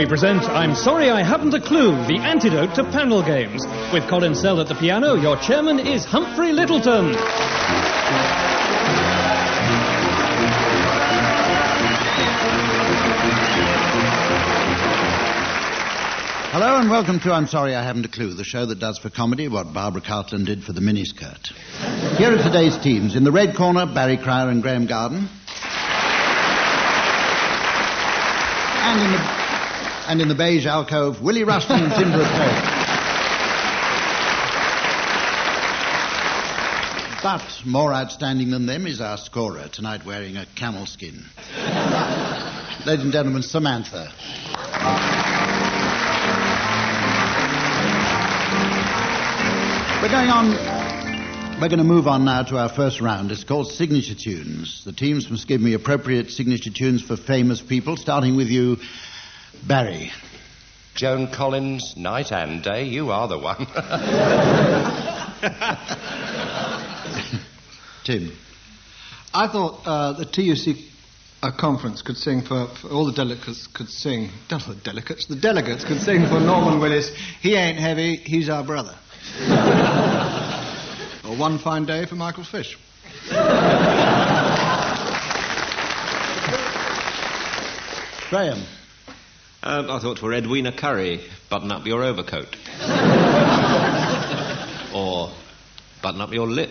we present I'm Sorry I Haven't a Clue, the antidote to panel games. With Colin Sell at the piano, your chairman is Humphrey Lyttelton. Hello and welcome to I'm Sorry I Haven't a Clue, the show that does for comedy what Barbara Cartland did for the miniskirt. Here are today's teams. In the red corner, Barry Cryer and Graeme Garden. And in the, and in the beige alcove, Willie Rushton and Tim Brooke. But more outstanding than them is our scorer, tonight wearing a camel skin. Ladies and gentlemen, Samantha. We're going on. We're going to move on now to our first round. It's called Signature Tunes. The teams must give me appropriate signature tunes for famous people, starting with you, Barry. Joan Collins, night and day, you are the one. Tim. I thought uh, the TUC uh, conference could sing for, for, all the delegates could sing. Not the delegates, the delegates could sing for Norman Willis. He ain't heavy. He's our brother. or one fine day for Michael Fish. Graeme. Um, I thought for Edwina Currie, button up your overcoat. or button up your lip.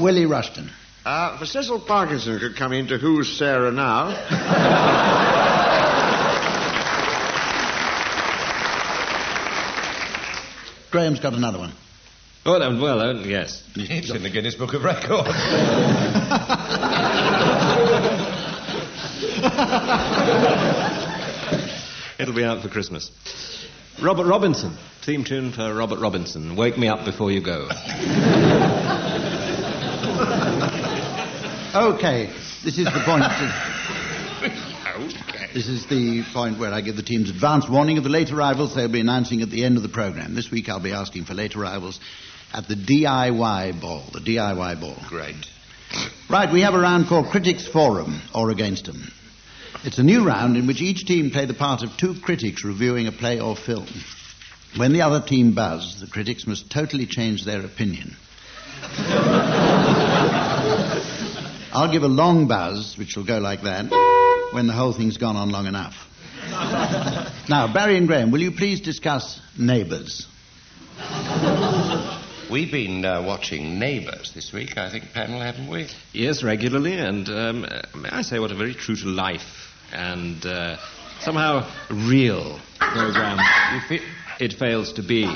Willie Rushton. Uh, for Cecil Parkinson could come into Who's Sarah Now? Graeme's got another one. Oh, um, well, uh, yes. It's in the Guinness Book of Records. It'll be out for Christmas. Robert Robinson. Theme tune for Robert Robinson. Wake me up before you go. okay. This is the point. Okay. This is the point where I give the teams advance warning of the late arrivals they'll be announcing at the end of the program. This week I'll be asking for late arrivals at the DIY ball. The DIY ball. Great. Right, we have a round called Critics Forum, or Against Them. It's a new round in which each team play the part of two critics reviewing a play or film. When the other team buzz, the critics must totally change their opinion. I'll give a long buzz, which will go like that, when the whole thing's gone on long enough. now, Barry and Graeme, will you please discuss neighbours? We've been uh, watching Neighbours this week, I think, panel, haven't we? Yes, regularly, and um, may I say what a very true to life and uh, somehow real program If it fails to be.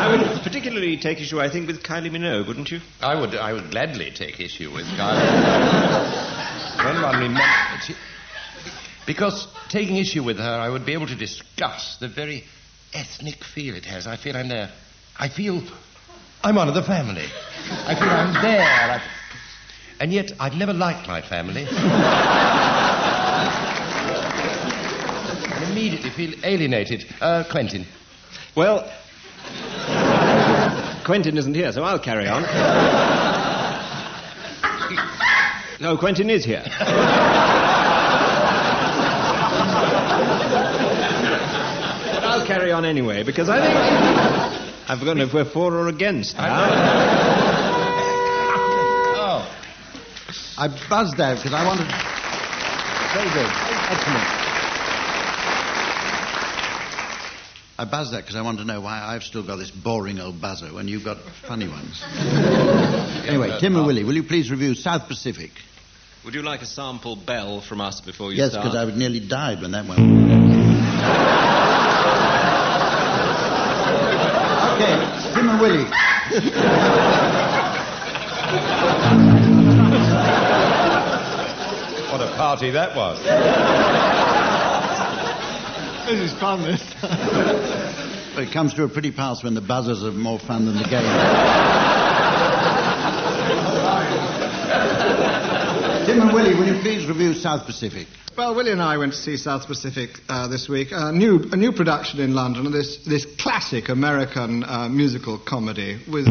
I would particularly take issue, I think, with Kylie Minogue, wouldn't you? I would, I would gladly take issue with Kylie. when one remembers, because taking issue with her, I would be able to discuss the very ethnic feel it has. I feel I'm there. I feel I'm one of the family. I feel I'm there. I... And yet, I've never liked my family. I immediately feel alienated. Uh, Quentin. Well, Quentin isn't here, so I'll carry on. no, Quentin is here. but I'll carry on anyway, because I think. I've forgotten if we're for or against. oh. I buzzed out because I wanted. Very good. Excellent. I buzzed that because I wanted to know why I've still got this boring old buzzer when you've got funny ones. anyway, Tim and uh, Willie, will you please review South Pacific? Would you like a sample bell from us before you yes, start? Yes, because I nearly died when that went. okay, Tim and Willie. what a party that was. This is fun, this. It comes to a pretty pass when the buzzers are more fun than the game. Tim and Willie, will you please review South Pacific? Well, Willie and I went to see South Pacific uh, this week. A new, a new production in London this, this classic American uh, musical comedy with,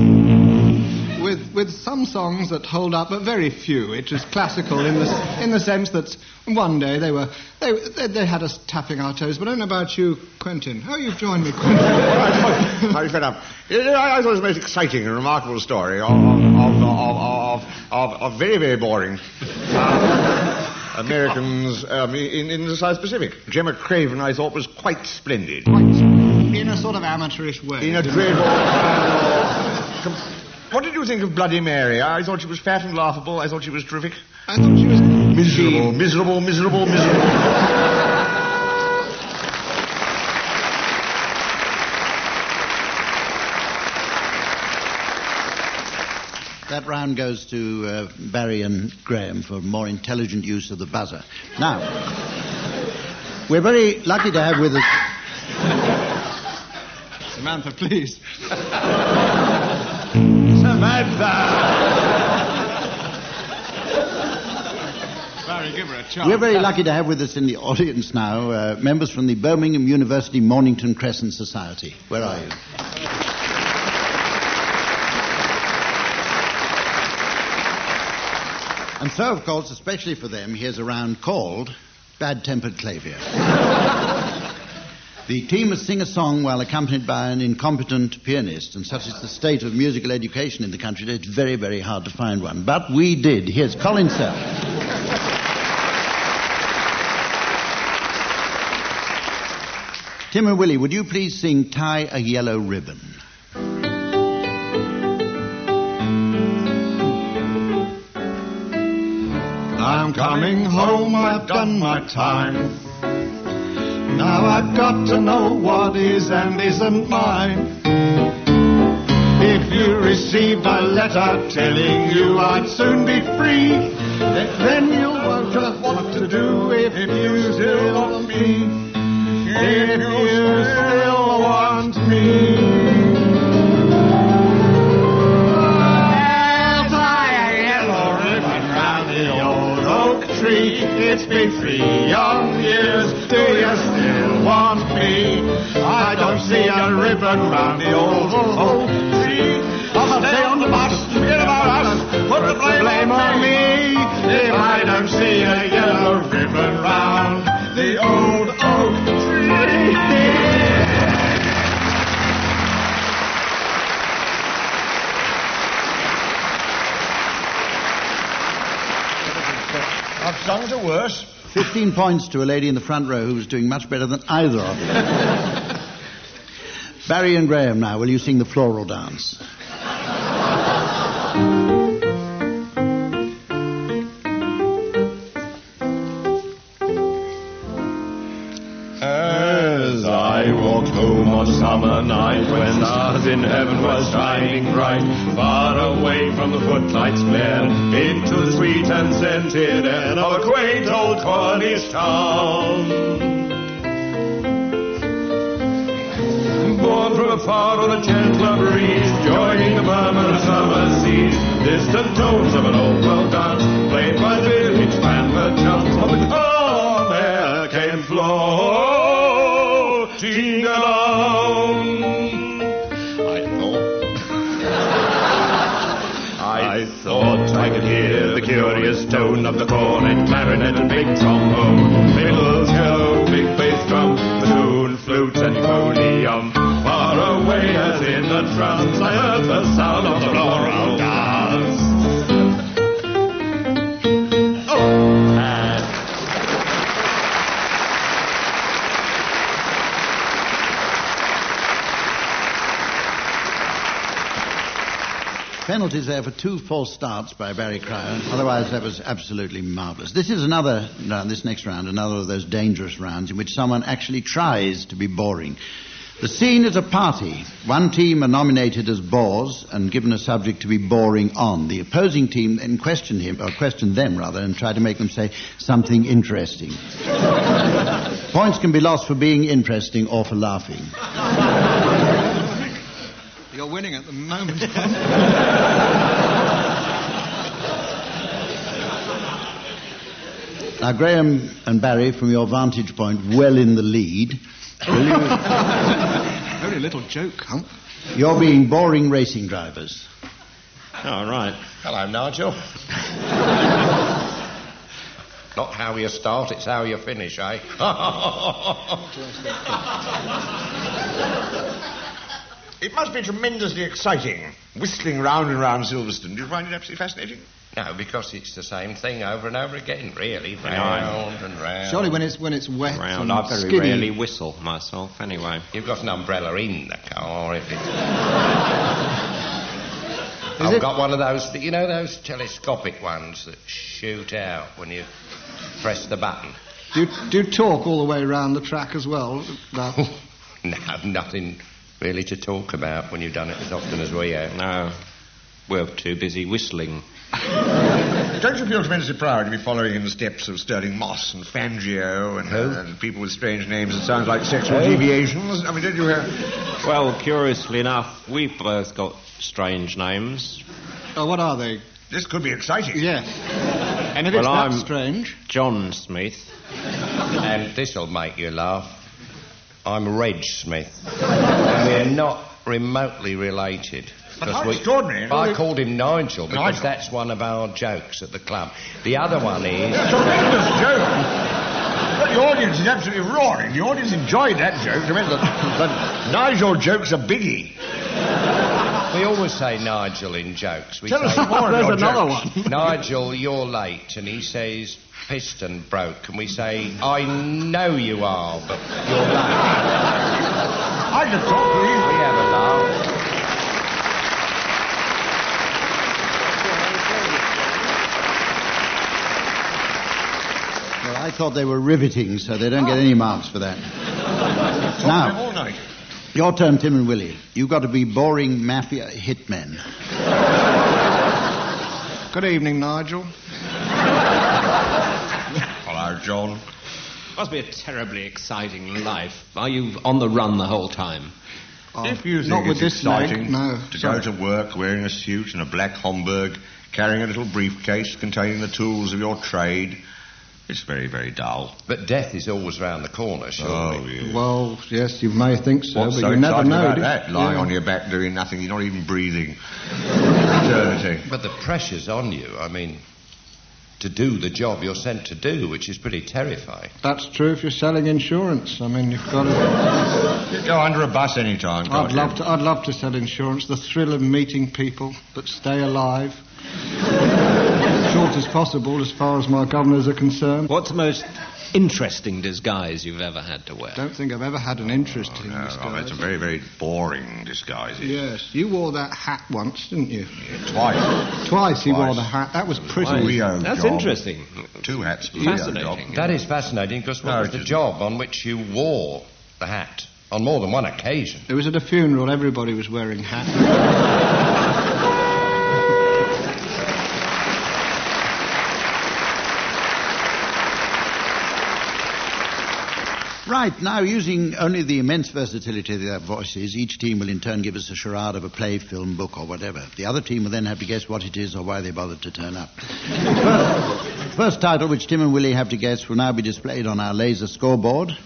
with, some songs that hold up, but very few. It was classical in the, in the sense that one day they were they, they, they had us tapping our toes. But I don't know about you, Quentin. How you've joined me, Quentin? Fed up? I, thought it was a most exciting and remarkable story of, of, of, of, of very, very boring. Uh, Americans um, in, in the South Pacific. Gemma Craven, I thought, was quite splendid. Quite in a sort of amateurish way. In a dreadful. Com- what did you think of Bloody Mary? I thought she was fat and laughable. I thought she was terrific. I thought she was Miserable, miserable, miserable, miserable. That round goes to uh, Barry and Graeme for more intelligent use of the buzzer. Now, we're very lucky to have with us. Samantha, please. Samantha. Barry, give her a chance. We're very lucky to have with us in the audience now uh, members from the Birmingham University Mornington Crescent Society. Where are you? And so, of course, especially for them, here's a round called Bad Tempered Clavier. the team must sing a song while accompanied by an incompetent pianist, and such is the state of musical education in the country that it's very, very hard to find one. But we did. Here's Colin Sell. Tim and Willie, would you please sing Tie a Yellow Ribbon? I'm coming home, I've done my time. Now I've got to know what is and isn't mine. If you received a letter telling you I'd soon be free, then you'll wonder what to do if you still want me. If you still worse. 15 points to a lady in the front row who was doing much better than either of you. Barry and Graeme now, will you sing the floral dance? As I walked home on summer night when stars in heaven were shining bright, far away from the footlights glare, into the sweet and scented air of a quaint old Cornish town. Born from afar on a gentler breeze, joining the murmur of summer seas, distant tones of an old world dance, played by the village band perchance, on the I could hear the curious tone of the cornet, clarinet, and big trombone. Fiddles go, big bass drum, bassoon, flute, and podium. Far away as in a trance, I heard the sound of the floral Penalties there for two false starts by Barry Cryer. Otherwise, that was absolutely marvellous. This is another round, this next round, another of those dangerous rounds in which someone actually tries to be boring. The scene is a party. One team are nominated as bores and given a subject to be boring on. The opposing team then question him, or question them rather, and try to make them say something interesting. Points can be lost for being interesting or for laughing. You're winning at the moment. Now, Graeme and Barry, from your vantage point, well in the lead. Will you, Only a little joke, Hump. you're being boring racing drivers. Oh, right. Hello, Nigel. Not how you start, it's how you finish, eh? It must be tremendously exciting, whistling round and round Silverstone. Do you find it absolutely fascinating? no, because it's the same thing over and over again, really. Round and round. Surely when it's when it's wet Round. and I very skinny. rarely whistle myself, anyway. You've got an umbrella in the car, if it's... I've it- got one of those, you know those telescopic ones that shoot out when you press the button? Do you, do you talk all the way around the track as well? About, No, nothing really to talk about when you've done it as often as we have. No, we're too busy whistling. Don't you feel tremendously proud to be following in the steps of Stirling Moss and Fangio and, Who? Uh, and people with strange names that sounds like sexual deviations? I mean, don't you hear? Well, curiously enough, we've both got strange names. oh, what are they? This could be exciting. Yes. And if Well, it's that I'm- strange, John Smith. And this'll make you laugh. I'm Reg Smith. and we're not remotely related. But how extraordinary. I called him Nigel because Nigel. that's one of our jokes at the club. The other one is. Tremendous joke. Well, the audience is absolutely roaring. The audience enjoyed that joke. Tremendous. But Nigel jokes are biggie. We always say Nigel in jokes. We Tell us say, some more there's your another jokes. one. Nigel, you're late. And he says, piston broke. And we say, I know you are, but you're late. I just talk to We you. have a laugh. Well, I thought they were riveting, so they don't get any marks for that. Talk Now, all night. Your turn, Tim and Willie. You've got to be boring mafia hitmen. good evening, Nigel. Hello, John. Must be a terribly exciting life. Are you on the run the whole time? Oh, If you think not with it's this leg, exciting no. to sorry. go to work wearing a suit and a black Homburg, carrying a little briefcase containing the tools of your trade, it's very, very dull. But death is always round the corner, surely. Oh, yeah. Well, yes, you may think so, What's but so you never exciting know. about do you? that? Lying Yeah. on your back doing nothing, you're not even breathing. Eternity. But the pressure's on you. I mean, to do the job you're sent to do, which is pretty terrifying. That's true if you're selling insurance. I mean, you've got to. You go under a bus any time. I'd can't you? love to. I'd love to sell insurance. The thrill of meeting people that stay alive, short as possible, as far as my governors are concerned. What's the most interesting disguise you've ever had to wear? I don't think I've ever had an interest oh, in No, this oh, guy. it's a very, very boring disguise. Yes, you wore that hat once, didn't you? Twice. Twice he wore the hat. That was pretty. Rio That's job. interesting. Two hats. for Rio Fascinating. job. That is fascinating because what No, was the job on which you wore the hat on more than one occasion? It was at a funeral. Everybody was wearing hats. Right, now, using only the immense versatility of their voices, each team will in turn give us a charade of a play, film, book, or whatever. The other team will then have to guess what it is or why they bothered to turn up. First, first title, which Tim and Willie have to guess, will now be displayed on our laser scoreboard. and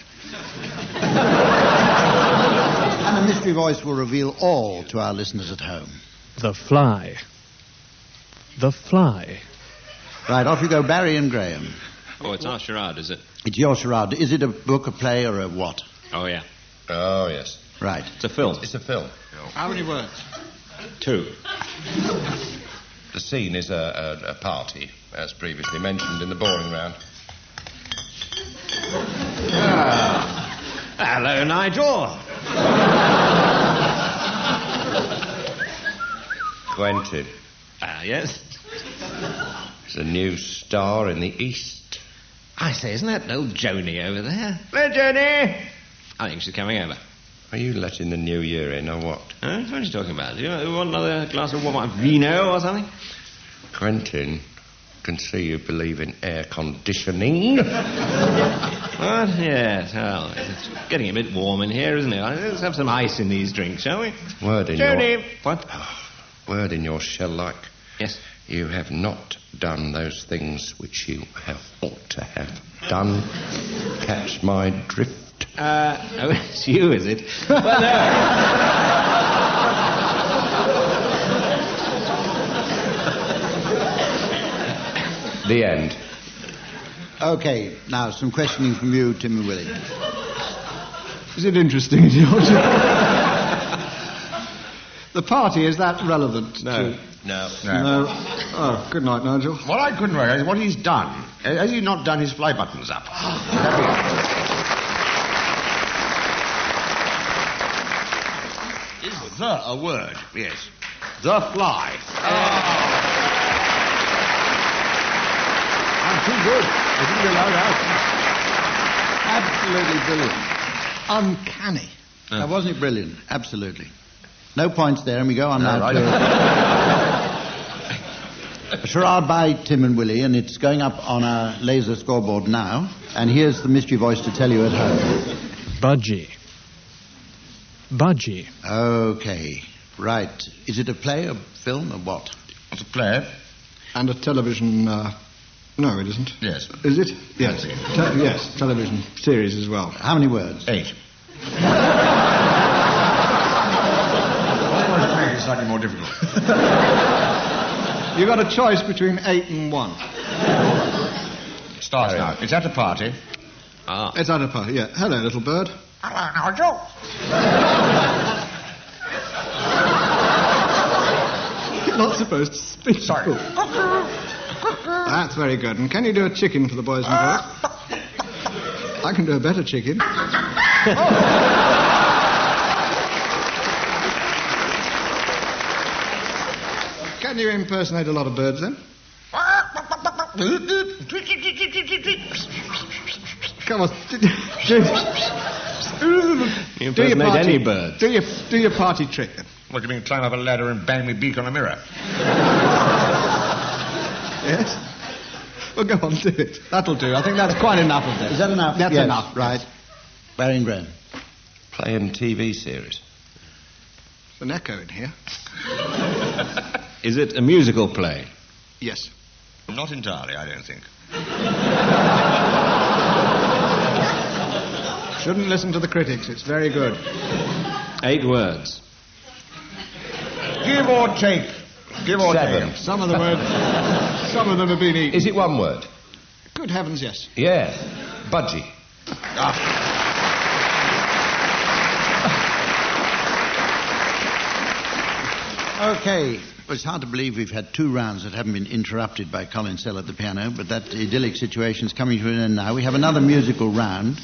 a mystery voice will reveal all to our listeners at home. The Fly. The Fly. Right, off you go, Barry and Graeme. Oh, it's our charade, is it? It's your charade. Is it a book, a play, or a what? Oh, yeah. Oh, yes. Right. It's a film. It's a film. How many words? Two. The scene is a, a, a party, as previously mentioned in the boring round. Hello, Nigel. Quentin Ah, yes. is a new star in the East. I say, isn't that old Joni over there? Hello, Joni. I think she's coming over. Are you letting the new year in, or what? Huh? What are you talking about? Do you want another glass of what, vino or something? Quentin, can see you believe in air conditioning. What? Yes. Well, it's getting a bit warm in here, isn't it? Let's have some ice in these drinks, shall we? Word in Joni. your What? word in your shell-like. Yes. You have not done those things which you have ought to have done. Catch my drift. Uh, oh, it's you, is it? Well, no. The end. Okay, now some questioning from you, Tim and Willie. Is it interesting, George? the party, is that relevant? No. To... No. No. no. Oh, good night, Nigel. What I couldn't work out is what he's done. Has he not done his fly buttons up? is the a word? Yes. The fly. Oh. I'm too good. I didn't allow that. Absolutely brilliant. Uncanny. Now, wasn't it brilliant? Absolutely. No points there, and we go on No, now right. to a charade by Tim and Willie, and it's going up on our laser scoreboard now. And here's the mystery voice to tell you at home. Budgie. Budgie. Okay, right. Is it a play, a film, or what? It's a play? And a television. Uh... No, it isn't. Yes. Is it? Yes. Te- yes, television series as well. How many words? Eight. Almost make it slightly more difficult. You've got a choice between eight and one. Starts now. It's at a party. Ah. It's at a party, yeah. Hello, little bird. Hello, Nigel. You're not supposed to speak. Sorry. That's very good. And can you do a chicken for the boys and girls? I can do a better chicken. Can you impersonate a lot of birds then? Come on. Do, You do your impersonate party, any bird. Do your, do your party trick then. What do you mean, climb up a ladder and bang me beak on a mirror? Yes? Well, go on, do it. That'll do. I think that's quite enough of this. Is that enough? That's Yes, enough. Right. Barry and Graeme. Playing TV series. There's an echo in here. Is it a musical play? Yes. Not entirely, I don't think. Shouldn't listen to the critics. It's very good. Eight words. Give or take. Give or Seven. take. Some of them are, some of them have been eaten. Is it one word? Good heavens, yes. Yeah. Budgie. Ah. Okay. Well, it's hard to believe we've had two rounds that haven't been interrupted by Colin Sell at the piano, but that idyllic situation is coming to an end now. We have another musical round,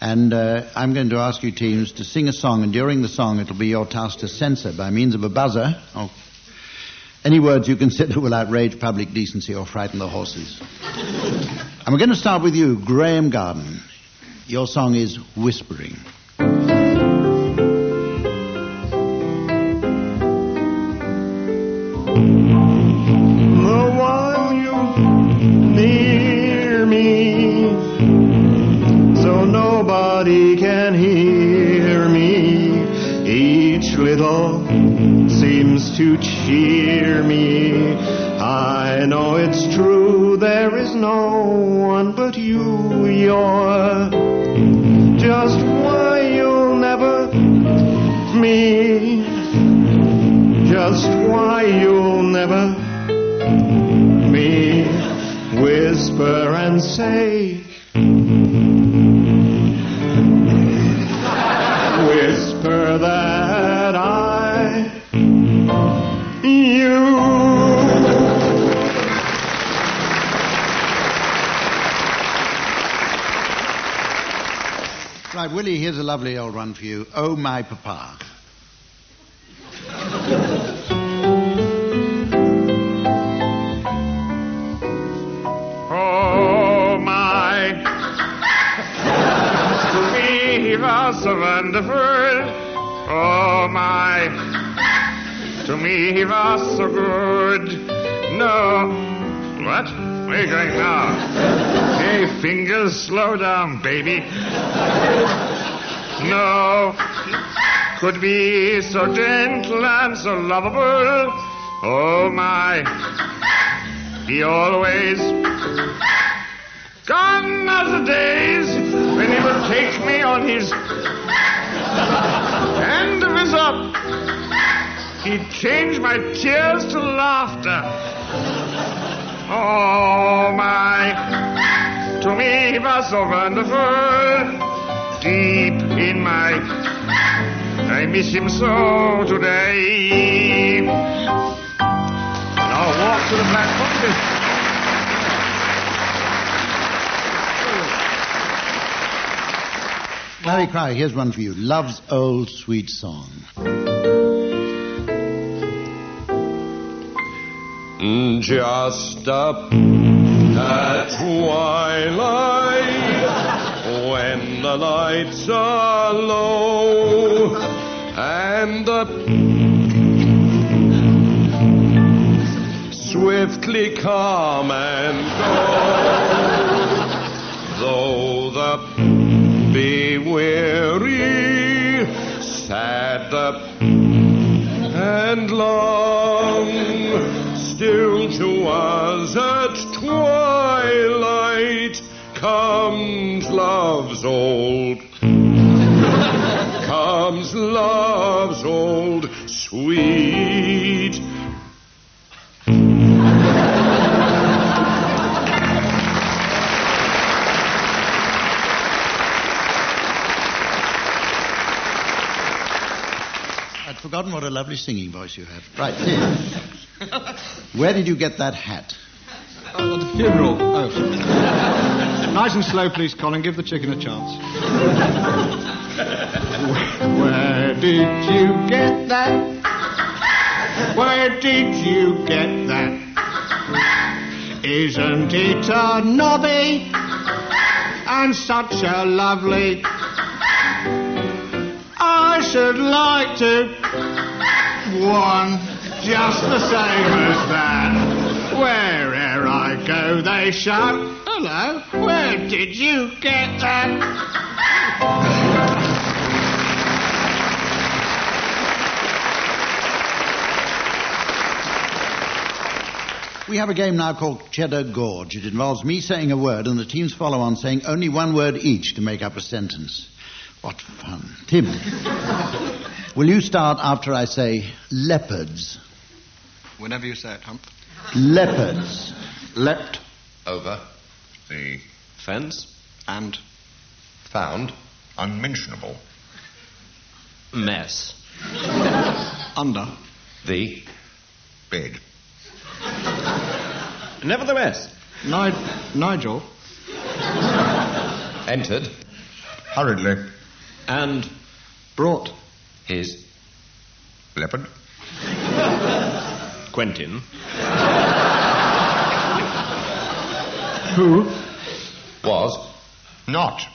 and uh, I'm going to ask you teams to sing a song, and during the song it'll be your task to censor by means of a buzzer or any words you consider will outrage public decency or frighten the horses. and we're going to start with you, Graeme Garden. Your song is Whispering. Cheer me. I know it's true, there is no one but you. You're just why you'll never me. Just why you'll never me whisper and say Willie, here's a lovely old one for you. Oh, my papa. Oh my To me he was so wonderful Oh my To me he was so good No What? Where are you going now? Fingers. Slow down baby. No. Could be so gentle and so lovable. Oh my. He always gone are the days when he would take me on his hand of his up. He'd change my tears to laughter. Oh my, to me was so wonderful. Deep in my, I miss him so today. Now walk to the platform. Larry Cryer, here's one for you. Love's Old Sweet Song. Just up at twilight, when the lights are low, and the swiftly come and go, though the be weary, sad the and long still to us at twilight comes love's old comes love's old sweet I'd forgotten what a lovely singing voice you have. Right. Where did you get that hat? Oh, at the funeral. Oh. Nice and slow, please, Colin. Give the chicken a chance. Where did you get that? Where did you get that? Isn't it a nobby? And such a lovely. I should like to. One just the same as that. Where'er I go, they shout, Hello, where did you get that? We have a game now called Cheddar Gorge. It involves me saying a word and the teams follow on saying only one word each to make up a sentence. What fun. Tim, will you start after I say leopards? Whenever you say it, Hump. Leopards. Leapt over the Fence? and found Unmentionable. Mess. under. the Bed. Nevertheless. Ni- Nigel entered Hurriedly. And brought his Leopard. Quentin. Who was Not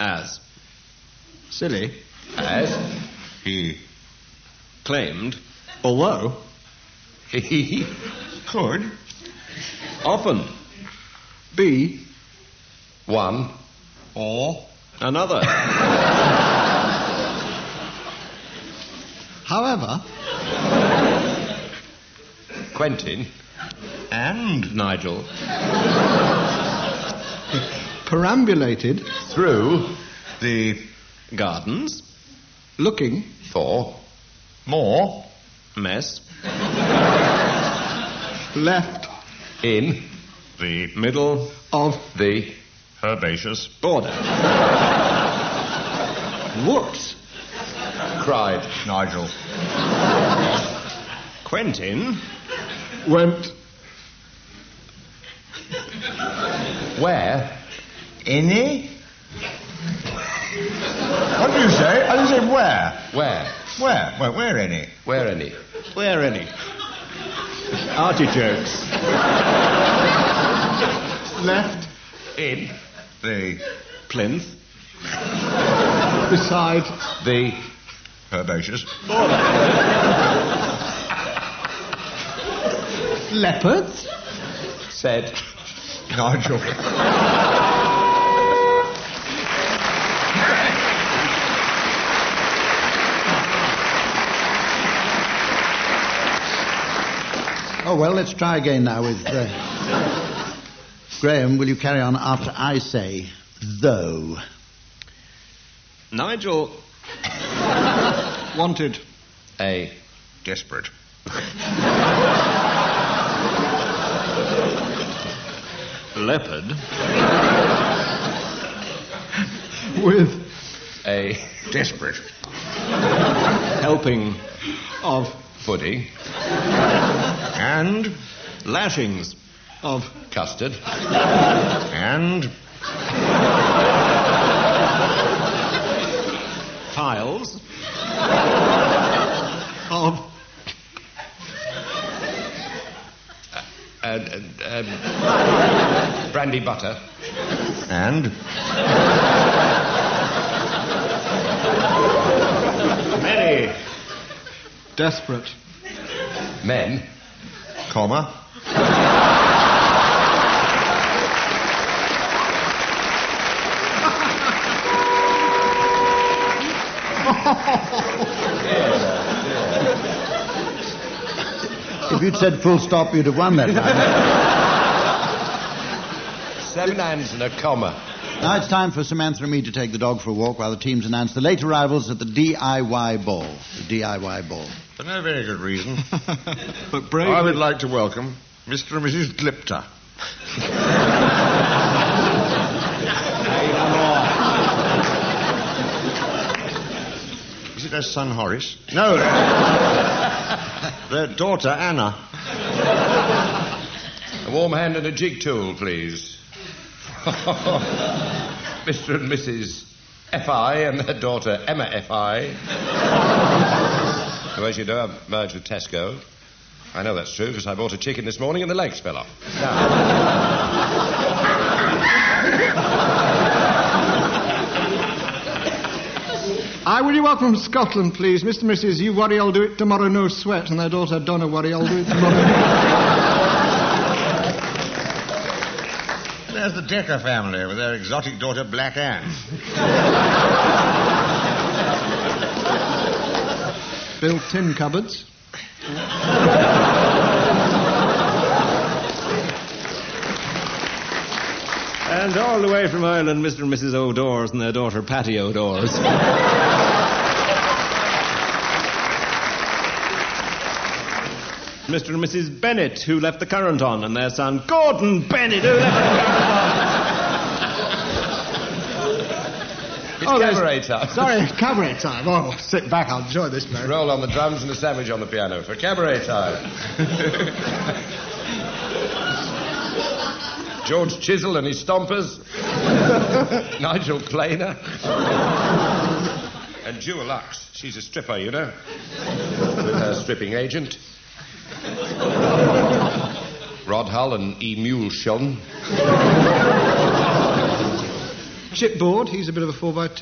As silly, as he claimed. although he could Often. be one or Another. however Quentin and Nigel. perambulated through the Gardens. looking for more Mess. left in the Middle. of the herbaceous Border. whoops cried Nigel. Quentin. went where Any? What did you say? I didn't say where. where Where? Where, where any? where any where any artichokes left in The Plinth. beside the herbaceous leopards said Nigel. Oh, well, let's try again now with. Uh, Graeme, will you carry on after I say, though? Nigel. wanted a Desperate. Leopard. With A Desperate. helping of footy And. lashings. of Custard. And. Tiles. of And, and, and brandy butter. And. Many. desperate Men. Comma. If you'd said full stop, you'd have won that round. Seven ands and a comma. now it's time for Samantha and me to take the dog for a walk while the teams announce the late arrivals at the DIY ball. The DIY ball. For no very good reason. but brave I would like to welcome Mr. and Mrs. Glipter. Is it their son Horace? No. their daughter Anna. A warm hand and a jig tool, please. Mr. and Mrs. F.I. and their daughter Emma F.I. who, as you know, have merged with Tesco. I know that's true because I bought a chicken this morning and the legs fell off. Now, I will you welcome from Scotland, please. Mr. and Mrs. You worry, I'll do it tomorrow, no sweat. And their daughter, Donna, worry, I'll do it tomorrow. There's the Decker family with their exotic daughter Black Anne. Built tin cupboards. And all the way from Ireland, Mr. and Mrs. O'Doors and their daughter Patty O'Doors. Mr. and Mrs. Bennett, who left the current on, and their son Gordon Bennett, who left the current on. it's Oh, cabaret time. Sorry, cabaret time. Oh, sit back, I'll enjoy this very Roll on the drums and a sandwich on the piano for cabaret time. George Chisel and his stompers. Nigel Planer. and Jewel Lux. She's a stripper, you know. With her stripping agent. Rod Hull and E. Muleshon. Chipboard, he's a bit of a 4x2.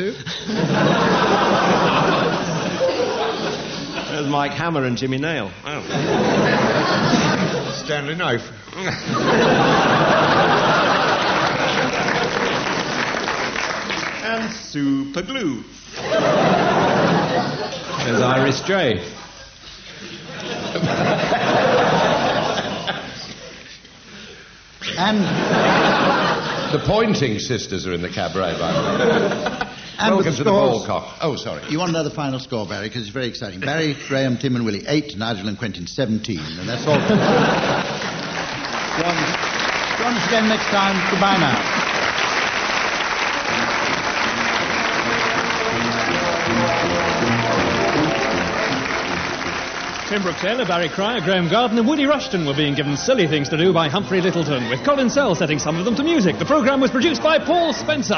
There's Mike Hammer and Jimmy Nail. Oh. Stanley Knife. And Super Glue. There's Iris J. And, The Pointing Sisters are in the cabaret, by the way. and Welcome the to the ball cock. Oh, sorry. You want another final score, Barry, because it's very exciting. Barry, Graeme, Tim, and Willie, 8. Nigel and Quentin, 17. And that's all. Join, join us again next time. Goodbye now. Tim Brooke-Taylor, Barry Cryer, Graeme Garden, and Woody Rushton were being given silly things to do by Humphrey Lyttelton, with Colin Sell setting some of them to music. The programme was produced by Paul Spencer.